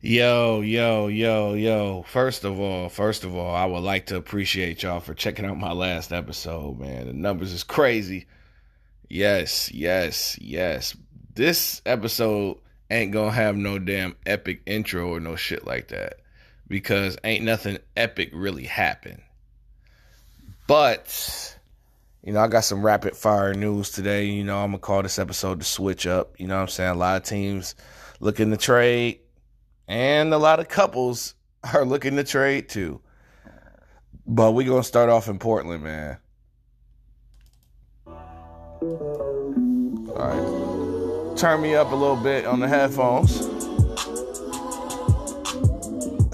Yo, yo, yo, yo. First of all, first of all, I would like to appreciate y'all for checking out my last episode, man. The numbers is crazy. Yes, yes, yes. This episode ain't gonna have no damn epic intro or no shit like that because ain't nothing epic really happened. But you know, I got some rapid fire news today. You know, I'm gonna call this episode the switch up. You know what I'm saying? A lot of teams looking to trade, and a lot of couples are looking to trade too. But we're gonna start off in Portland, man. All right. Turn me up a little bit on the headphones.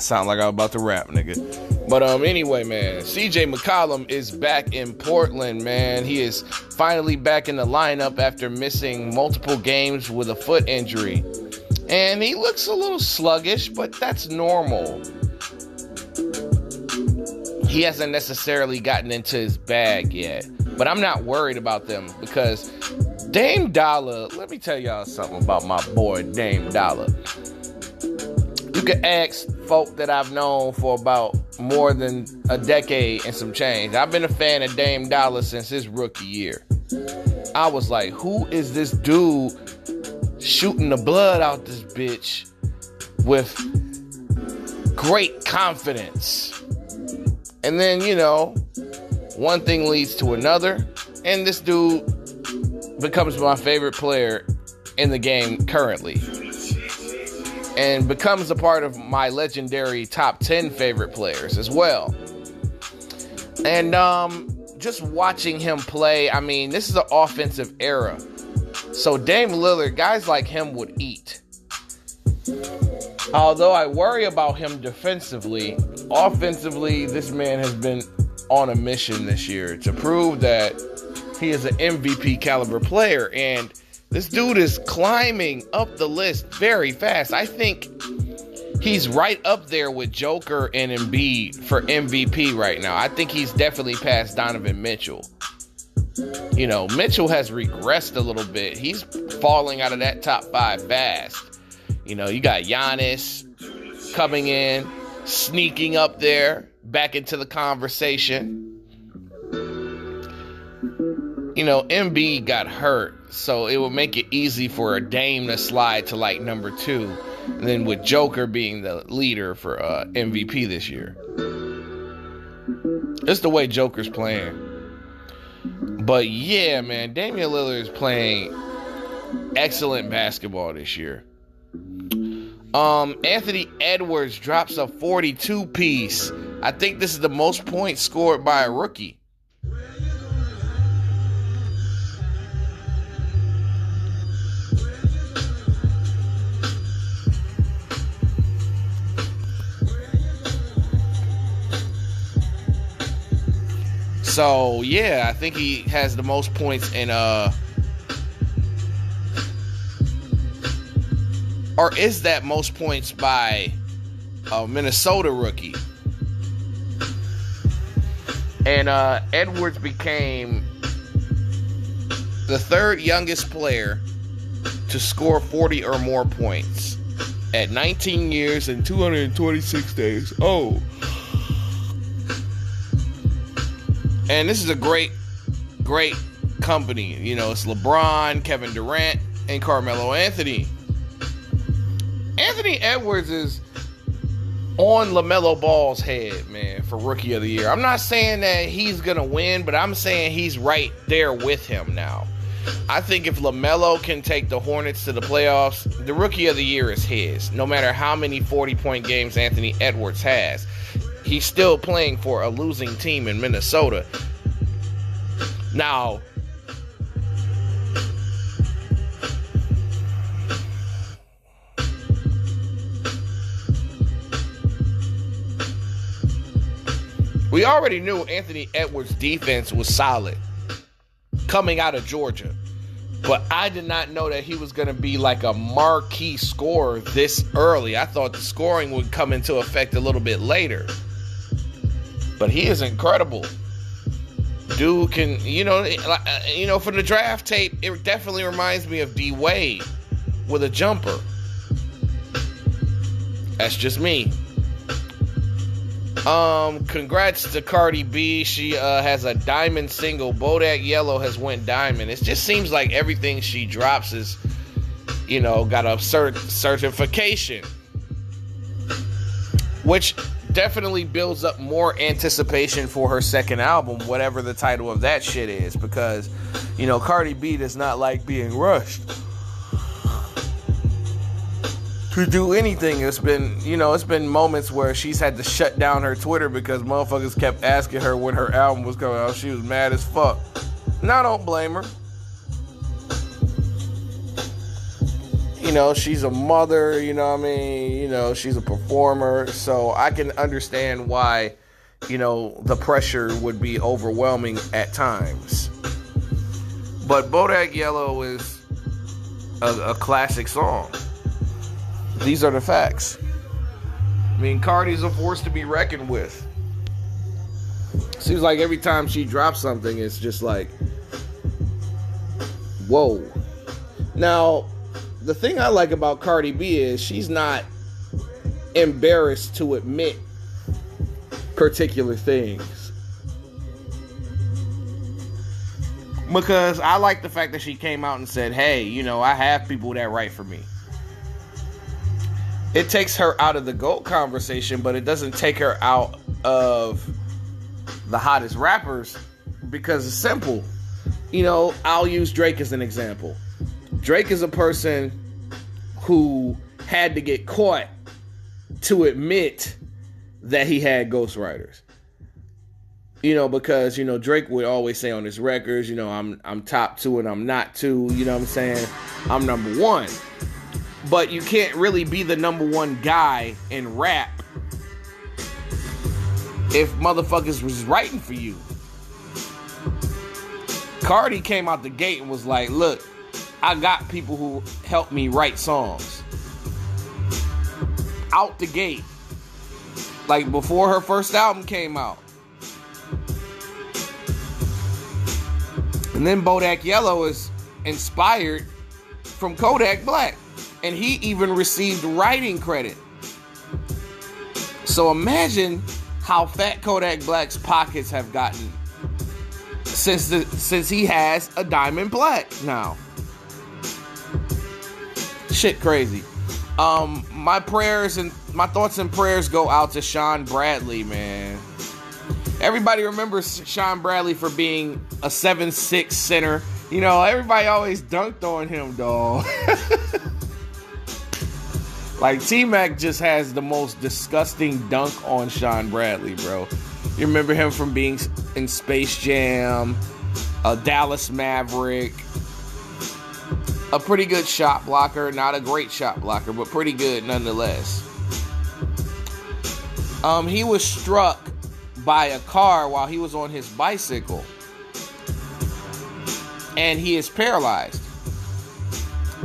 Sound like I'm about to rap, nigga. But um, anyway, man, CJ McCollum is back in Portland, man. He is finally back in the lineup after missing multiple games with a foot injury. And he looks a little sluggish, but that's normal. He hasn't necessarily gotten into his bag yet. But I'm not worried about them because Dame Dollar, let me tell y'all something about my boy Dame Dollar. You can ask folk that I've known for about more than a decade and some change. I've been a fan of Dame Dollar since his rookie year. I was like, who is this dude shooting the blood out this bitch with great confidence? And then, you know, one thing leads to another, and this dude becomes my favorite player in the game currently and becomes a part of my legendary top 10 favorite players as well. And um, just watching him play, I mean, this is an offensive era. So Dame Lillard, guys like him would eat. Although I worry about him defensively, offensively, this man has been on a mission this year to prove that he is an MVP caliber player. And this dude is climbing up the list very fast. I think he's right up there with Joker and Embiid for MVP right now. I think he's definitely past Donovan Mitchell. You know, Mitchell has regressed a little bit. He's falling out of that top five fast. You know, you got Giannis coming in, sneaking up there, back into the conversation. You know, Embiid got hurt so it would make it easy for a Dame to slide to like number two. And then with Joker being the leader for uh, MVP this year. It's the way Joker's playing. But yeah, man, Damian Lillard is playing excellent basketball this year. Um, Anthony Edwards drops a 42 piece. I think this is the most points scored by a rookie. So yeah, I think he has the most points in uh or is that most points by a Minnesota rookie? And uh Edwards became the third youngest player to score 40 or more points at 19 years and 226 days. Oh. And this is a great, great company. You know, it's LeBron, Kevin Durant, and Carmelo Anthony. Anthony Edwards is on LaMelo Ball's head, man, for rookie of the year. I'm not saying that he's going to win, but I'm saying he's right there with him now. I think if LaMelo can take the Hornets to the playoffs, the rookie of the year is his, no matter how many 40 point games Anthony Edwards has he's still playing for a losing team in Minnesota. Now, we already knew Anthony Edwards' defense was solid coming out of Georgia. But I did not know that he was going to be like a marquee scorer this early. I thought the scoring would come into effect a little bit later. But he is incredible. Dude can, you know, uh, you know, from the draft tape, it definitely reminds me of D Wade with a jumper. That's just me. Um, congrats to Cardi B. She uh, has a diamond single. Bodak Yellow has went diamond. It just seems like everything she drops is, you know, got a cert- certification, which definitely builds up more anticipation for her second album, whatever the title of that shit is, because, you know, Cardi B does not like being rushed to do anything. It's been, you know, it's been moments where she's had to shut down her Twitter because motherfuckers kept asking her when her album was coming out. She was mad as fuck. Now, I don't blame her. You know, she's a mother, you know what I mean? You know, she's a performer. So I can understand why, you know, the pressure would be overwhelming at times. But Bodak Yellow is a, a classic song. These are the facts. I mean, Cardi's a force to be reckoned with. Seems like every time she drops something, it's just like, whoa. Now, the thing I like about Cardi B is she's not embarrassed to admit particular things. Because I like the fact that she came out and said, hey, you know, I have people that write for me it takes her out of the GOAT conversation, but it doesn't take her out of the hottest rappers because it's simple. You know, I'll use Drake as an example. Drake is a person who had to get caught to admit that he had ghostwriters. You know, because you know Drake would always say on his records, you know, I'm I'm top two and I'm not two. You know what I'm saying? I'm number one but you can't really be the number one guy in rap if motherfuckers was writing for you. Cardi came out the gate and was like, look, I got people who help me write songs. Out the gate. Like before her first album came out. And then Bodak Yellow is inspired from Kodak Black and he even received writing credit. So imagine how fat Kodak Black's pockets have gotten since the since he has a diamond black now. Shit crazy. Um my prayers and my thoughts and prayers go out to Shawn Bradley, man. Everybody remembers Shawn Bradley for being a seven-six center. You know, everybody always dunked on him, dog. Like T Mac just has the most disgusting dunk on Shawn Bradley, bro. You remember him from being in Space Jam, a Dallas Maverick, a pretty good shot blocker, not a great shot blocker, but pretty good nonetheless. Um, he was struck by a car while he was on his bicycle, and he is paralyzed.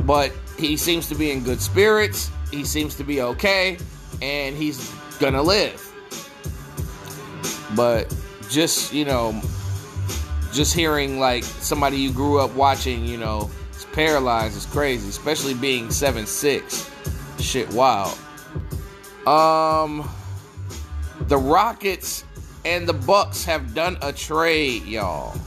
But he seems to be in good spirits he seems to be okay and he's gonna live. But just, you know, just hearing like somebody you grew up watching, you know, paralyzed is crazy, especially being seven six. Shit wild. Um the Rockets and the Bucks have done a trade, y'all.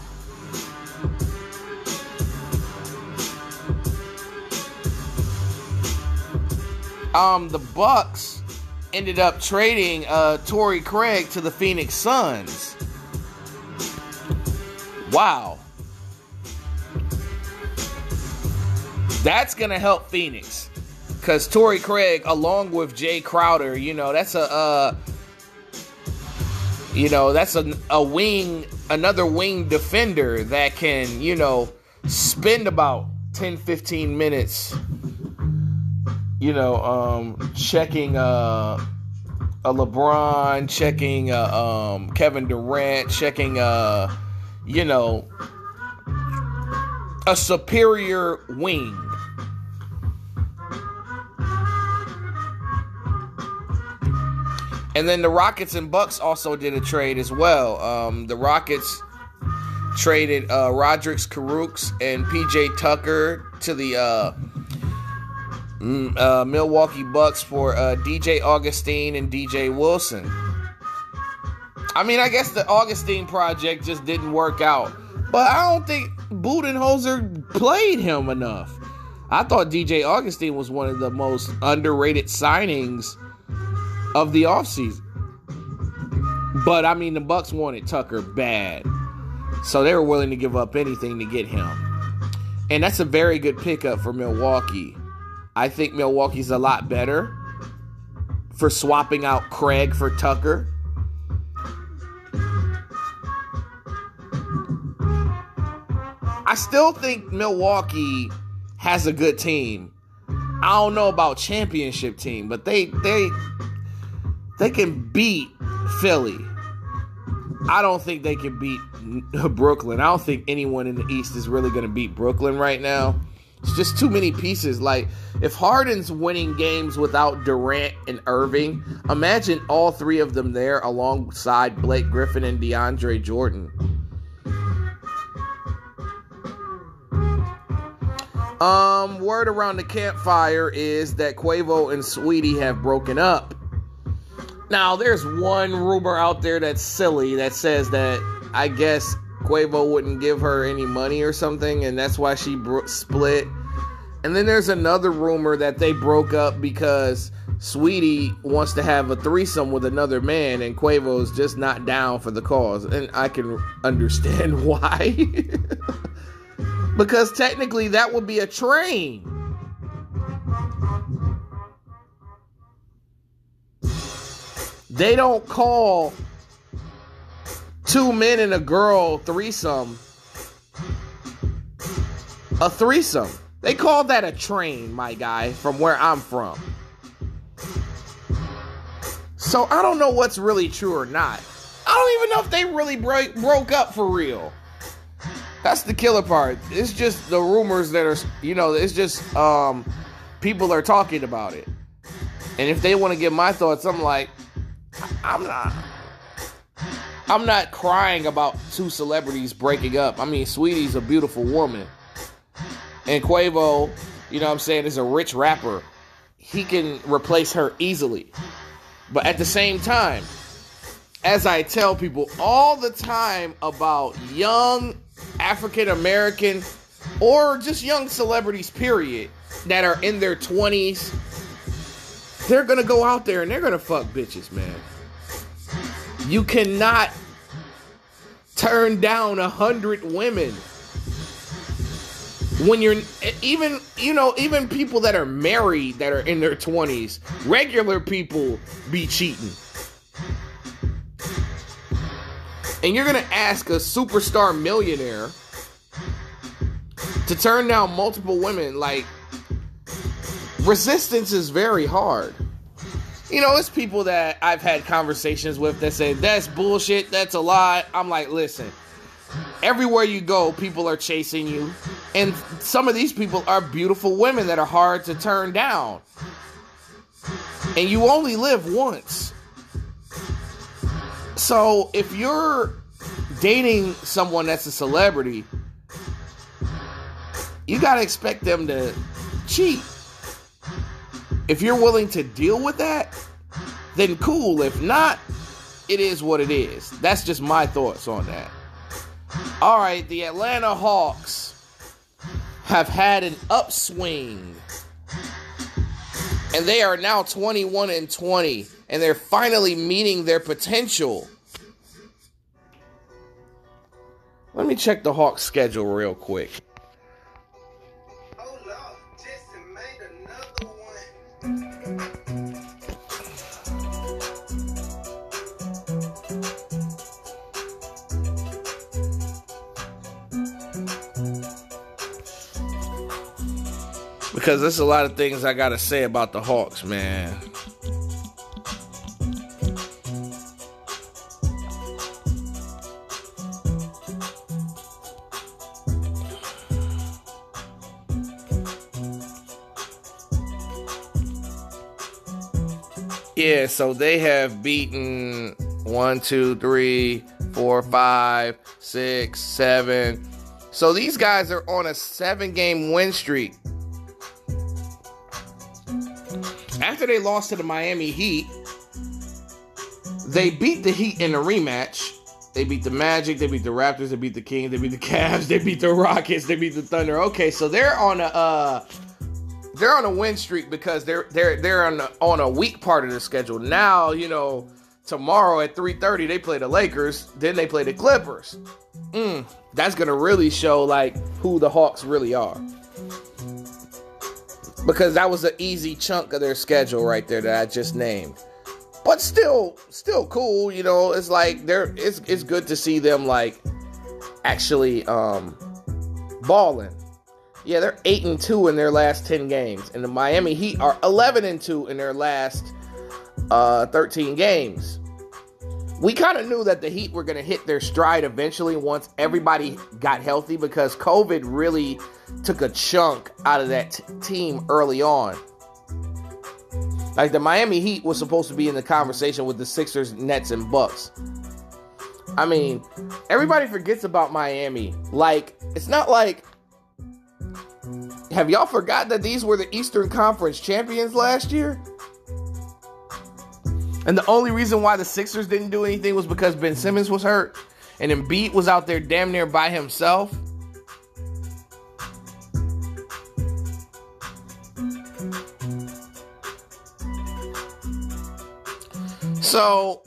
um, the Bucks ended up trading uh, Torrey Craig to the Phoenix Suns. Wow. That's to help Phoenix. Because Torrey Craig, along with Jae Crowder, you know, that's a, uh, you know, that's a, a wing, another wing defender that can, you know, spend about 10, 15 minutes you know, um, checking uh, a LeBron, checking uh, um, Kevin Durant, checking, uh, you know, a superior wing. And then the Rockets and Bucks also did a trade as well. Um, the Rockets traded uh, Rodions Kurucs and PJ Tucker to the uh, Mm, uh, Milwaukee Bucks for uh, DJ Augustin and DJ Wilson. I mean, I guess the Augustin project just didn't work out. But I don't think Budenholzer played him enough. I thought DJ Augustin was one of the most underrated signings of the offseason. But I mean, the Bucks wanted Tucker bad. So they were willing to give up anything to get him. And that's a very good pickup for Milwaukee. I think Milwaukee's a lot better for swapping out Craig for Tucker. I still think Milwaukee has a good team. I don't know about championship team, but they they they can beat Philly. I don't think they can beat Brooklyn. I don't think anyone in the East is really going to beat Brooklyn right now. It's just too many pieces. Like if Harden's winning games without Durant and Irving, imagine all three of them there alongside Blake Griffin and DeAndre Jordan. Um, word around the campfire is that Quavo and Saweetie have broken up. Now, there's one rumor out there that's silly that says that I guess Quavo wouldn't give her any money or something, and that's why she bro- split. And then there's another rumor that they broke up because Saweetie wants to have a threesome with another man, and Quavo's just not down for the cause. And I can understand why. because technically that would be a train. They don't call two men and a girl threesome a threesome. They call that a train, my guy, from where I'm from. So I don't know what's really true or not. I don't even know if they really break, broke up for real. That's the killer part. It's just the rumors that are, you know, it's just um, people are talking about it. And if they want to get my thoughts, I'm like, I'm not. I'm not crying about two celebrities breaking up. I mean, Saweetie's a beautiful woman. And Quavo, you know what I'm saying, is a rich rapper. He can replace her easily. But at the same time, as I tell people all the time about young African American or just young celebrities, period, that are in their 20s, they're gonna go out there and they're gonna fuck bitches, man. You cannot turn down a hundred women when you're even you know even people that are married that are in their 20s regular people be cheating. And you're gonna ask a superstar millionaire to turn down multiple women like resistance is very hard you know it's people that i've had conversations with that say that's bullshit that's a lie. I'm like listen everywhere you go people are chasing you and some of these people are beautiful women that are hard to turn down. And you only live once. So if you're dating someone that's a celebrity, you got to expect them to cheat. If you're willing to deal with that, then cool. If not, it is what it is. That's just my thoughts on that. All right, the Atlanta Hawks have had an upswing. And they are now 21 and 20 and they're finally meeting their potential. Let me check the Hawks schedule real quick. Because there's a lot of things I gotta say about the Hawks, man. Yeah, so they have beaten one, two, three, four, five, six, seven. So these guys are on a seven game win streak. After they lost to the Miami Heat, they beat the Heat in a rematch. They beat the Magic, they beat the Raptors, they beat the Kings, they beat the Cavs, they beat the Rockets, they beat the Thunder. Okay, so they're on a uh, they're on a win streak because they're they're they're on a, on a weak part of the schedule. Now, you know, tomorrow at 3:30 they play the Lakers, then they play the Clippers. Mm, that's gonna really show like who the Hawks really are. Because that was an easy chunk of their schedule right there that I just named. But still, still cool, you know. It's like they're it's it's good to see them like actually um balling. Yeah, they're eight and two in their last ten games, and the Miami Heat are eleven and two in their last uh, thirteen games. We kind of knew that the Heat were going to hit their stride eventually once everybody got healthy because COVID really took a chunk out of that t- team early on. Like the Miami Heat was supposed to be in the conversation with the Sixers, Nets, and Bucks. I mean, everybody forgets about Miami. Like, it's not like have y'all forgot that these were the Eastern Conference champions last year? And the only reason why the Sixers didn't do anything was because Ben Simmons was hurt and Embiid was out there damn near by himself. So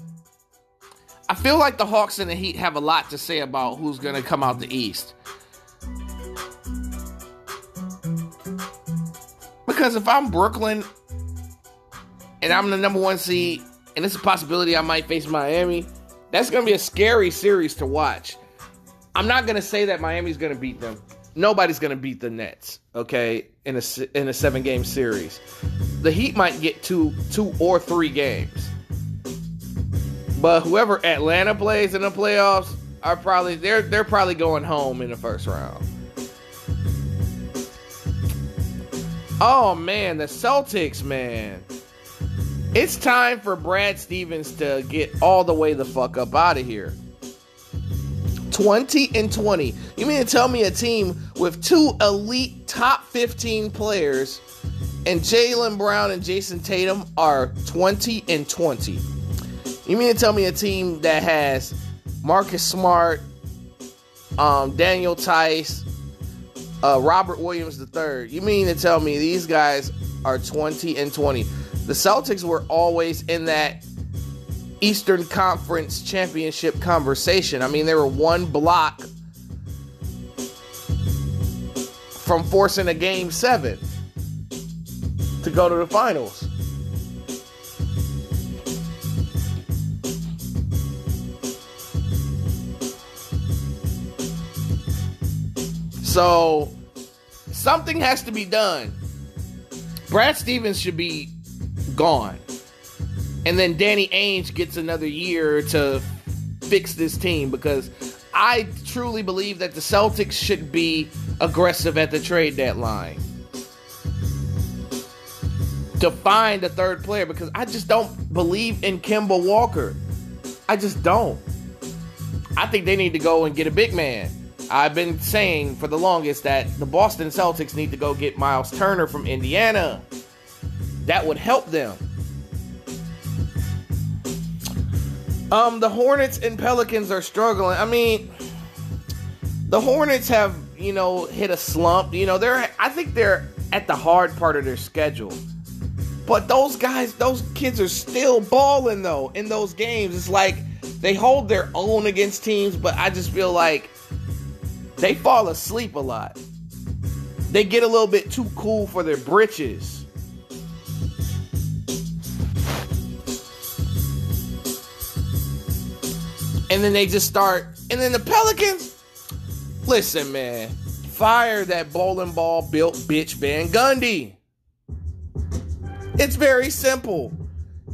I feel like the Hawks and the Heat have a lot to say about who's going to come out the East. Because if I'm Brooklyn and I'm the number one seed, and it's a possibility I might face Miami, that's going to be a scary series to watch. I'm not going to say that Miami's going to beat them. Nobody's going to beat the Nets, okay, in a in a seven game series. The Heat might get two two or three games. But whoever Atlanta plays in the playoffs are probably they're they're probably going home in the first round. Oh man, the Celtics, man. It's time for Brad Stevens to get all the way the fuck up out of here. 20 and 20. You mean to tell me a team with two elite top 15 players and Jaylen Brown and Jayson Tatum are 20 and 20? You mean to tell me a team that has Marcus Smart, um, Daniel Theis, uh, Robert Williams III. You mean to tell me these guys are 20 and 20? The Celtics were always in that Eastern Conference championship conversation. I mean, they were one block from forcing a game seven to go to the finals. So something has to be done. Brad Stevens should be gone. And then Danny Ainge gets another year to fix this team because I truly believe that the Celtics should be aggressive at the trade deadline to find a third player because I just don't believe in Kemba Walker. I just don't. I think they need to go and get a big man. I've been saying for the longest that the Boston Celtics need to go get Myles Turner from Indiana. That would help them. Um, the Hornets and Pelicans are struggling. I mean, the Hornets have, you know, hit a slump. You know, they're I think they're at the hard part of their schedule. But those guys, those kids are still balling though in those games. It's like they hold their own against teams, but I just feel like they fall asleep a lot. They get a little bit too cool for their britches. And then they just start. And then the Pelicans, listen, man, fire that bowling ball built bitch Van Gundy. It's very simple.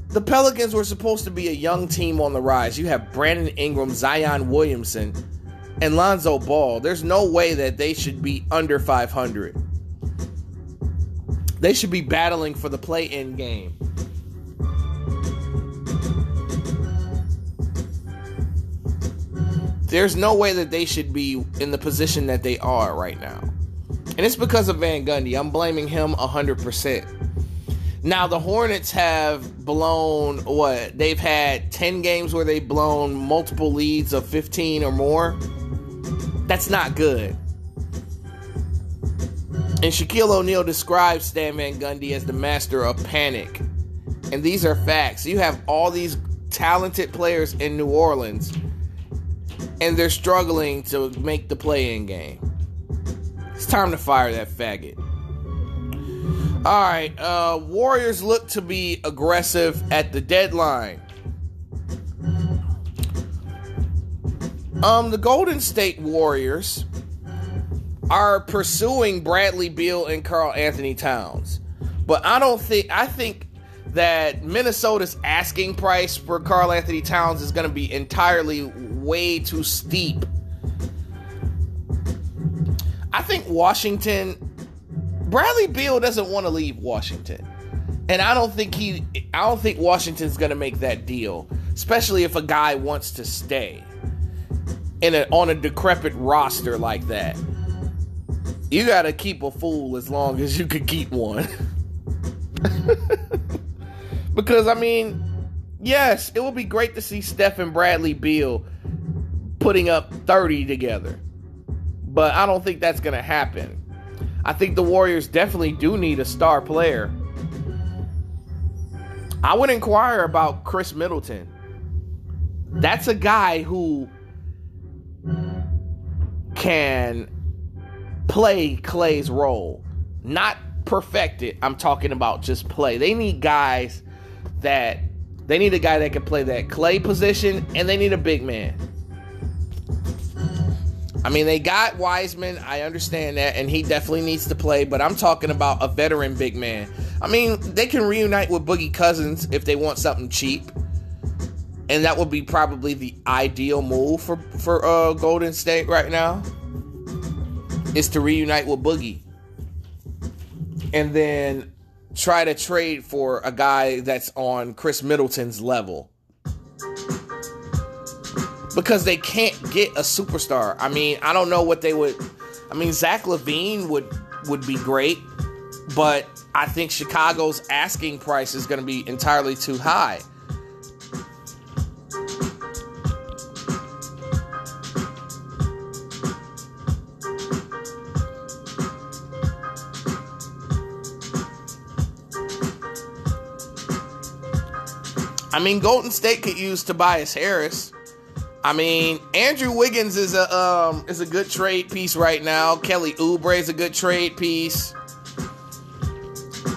The Pelicans were supposed to be a young team on the rise. You have Brandon Ingram, Zion Williamson, and Lonzo Ball, there's no way that they should be under 500. They should be battling for the play in game. There's no way that they should be in the position that they are right now. And it's because of Van Gundy. I'm blaming him 100%. Now the Hornets have blown what? They've had 10 games where they've blown multiple leads of 15 or more. That's not good. And Shaquille O'Neal describes Stan Van Gundy as the master of panic. And these are facts. You have all these talented players in New Orleans, and they're struggling to make the play in game. It's time to fire that faggot. All right, uh, Warriors look to be aggressive at the deadline. Um, the Golden State Warriors are pursuing Bradley Beal and Karl-Anthony Towns, but I don't think I think that Minnesota's asking price for Karl-Anthony Towns is going to be entirely way too steep. I think Washington Bradley Beal doesn't want to leave Washington. And I don't think he I don't think Washington's going to make that deal, especially if a guy wants to stay in a on a decrepit roster like that. You got to keep a fool as long as you can keep one. because I mean, yes, it would be great to see Steph and Bradley Beal putting up 30 together. But I don't think that's going to happen. I think the Warriors definitely do need a star player. I would inquire about Khris Middleton. That's a guy who can play Clay's role. Not perfect it. I'm talking about just play. They need guys that they need a guy that can play that Clay position and they need a big man. I mean, they got Wiseman. I understand that, and he definitely needs to play. But I'm talking about a veteran big man. I mean, they can reunite with Boogie Cousins if they want something cheap, and that would be probably the ideal move for for uh, Golden State right now. Is to reunite with Boogie, and then try to trade for a guy that's on Khris Middleton's level because they can't get a superstar. I mean, I don't know what they would. I mean, Zach LaVine would would be great, but I think Chicago's asking price is going to be entirely too high. I mean, Golden State could use Tobias Harris. I mean, Andrew Wiggins is a um is a good trade piece right now. Kelly Oubre is a good trade piece.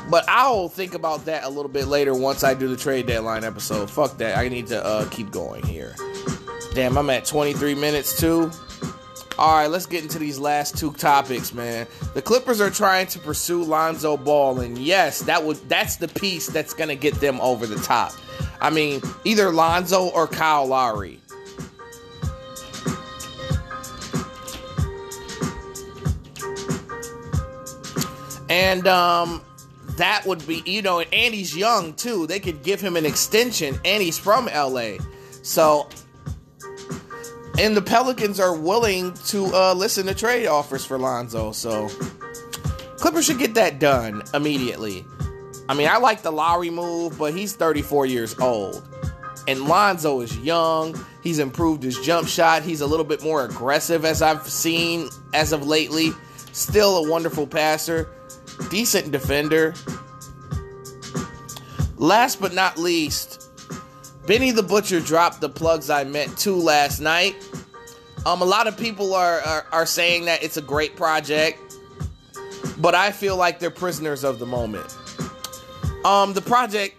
But I'll think about that a little bit later once I do the trade deadline episode. Fuck that. I need to uh, keep going here. Damn, I'm at 23 minutes too. All right, let's get into these last two topics, man. The Clippers are trying to pursue Lonzo Ball, and yes, that would that's the piece that's gonna get them over the top. I mean, either Lonzo or Kyle Lowry. And um, that would be, you know, and he's young too. They could give him an extension, and he's from LA. So, and the Pelicans are willing to uh, listen to trade offers for Lonzo. So, Clippers should get that done immediately. I mean, I like the Lowry move, but he's 34 years old. And Lonzo is young. He's improved his jump shot. He's a little bit more aggressive, as I've seen as of lately. Still a wonderful passer decent defender. Last but not least, Benny the Butcher dropped the plugs I Met 2 last night. Um, a lot of people are, are, are saying that it's a great project, but I feel like they're prisoners of the moment. Um, the project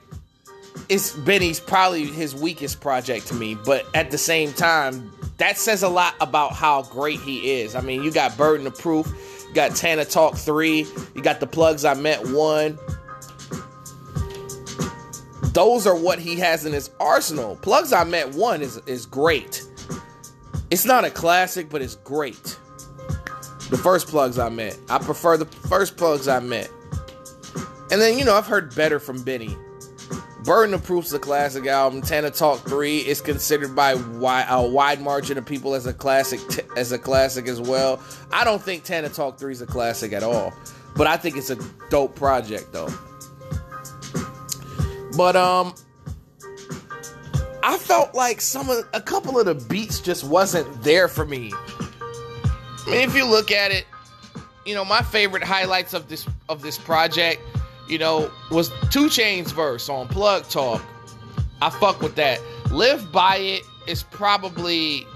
is Benny's probably his weakest project to me, but at the same time, that says a lot about how great he is. I mean, you got Burden of Proof, got Tana Talk 3. You got the plugs I met 1. Those are what he has in his arsenal. Plugs I met 1 is, is great. It's not a classic, but it's great. The first plugs I met. I prefer the first plugs I met. And then, you know, I've heard better from Benny. Burden of Proof's a classic album. Tana Talk 3 is considered by a wide margin of people as a classic t- as a classic as well. I don't think Tana Talk 3 is a classic at all, but I think it's a dope project though. But um I felt like some of a couple of the beats just wasn't there for me. I mean, if you look at it, you know, my favorite highlights of this of this project, you know, was 2 Chainz verse on Plug Talk. I fuck with that. Live by it is probably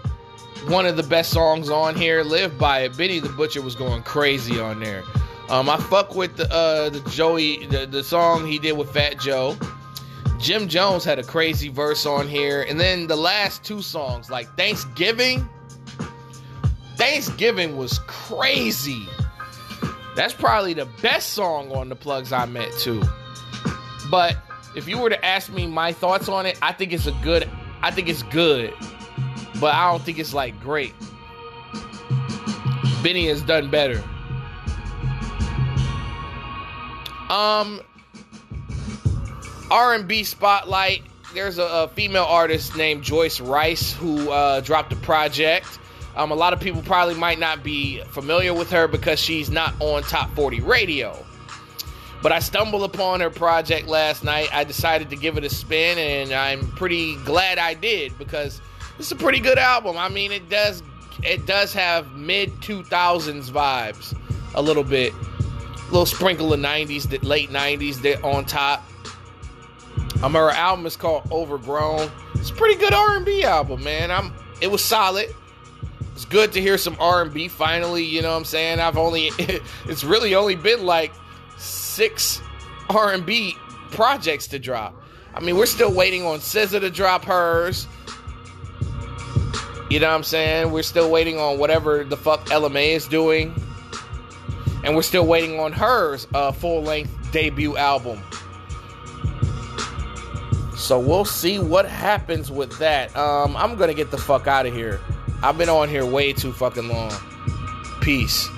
one of the best songs on here. Live by it. Benny the Butcher was going crazy on there. Um, I fuck with the uh, the Joey the, the song he did with Fat Joe. Jim Jones had a crazy verse on here, and then the last two songs like Thanksgiving. Thanksgiving was crazy. That's probably the best song on the plugs I met too. But if you were to ask me my thoughts on it, I think it's a good. I think it's good, but I don't think it's like great. Benny has done better. Um, R&B spotlight. There's a, a, female artist named Joyce Wrice who uh, dropped a project. Um, a lot of people probably might not be familiar with her because she's not on Top 40 Radio. But I stumbled upon her project last night. I decided to give it a spin, and I'm pretty glad I did because it's a pretty good album. I mean, it does it does have mid 2000s vibes a little bit, a little sprinkle of 90s, that late 90s that on top. Um, her album is called Overgrown. It's a pretty good R&B album, man. I'm. It was solid. It's good to hear some R&B finally. You know what I'm saying? I've only. It's really only been like six R&B projects to drop. I mean, we're still waiting on SZA to drop hers. You know what I'm saying? We're still waiting on whatever the fuck Ella Mai is doing. And we're still waiting on hers uh, full length debut album. So we'll see what happens with that. Um, I'm gonna get the fuck out of here. I've been on here way too fucking long. Peace.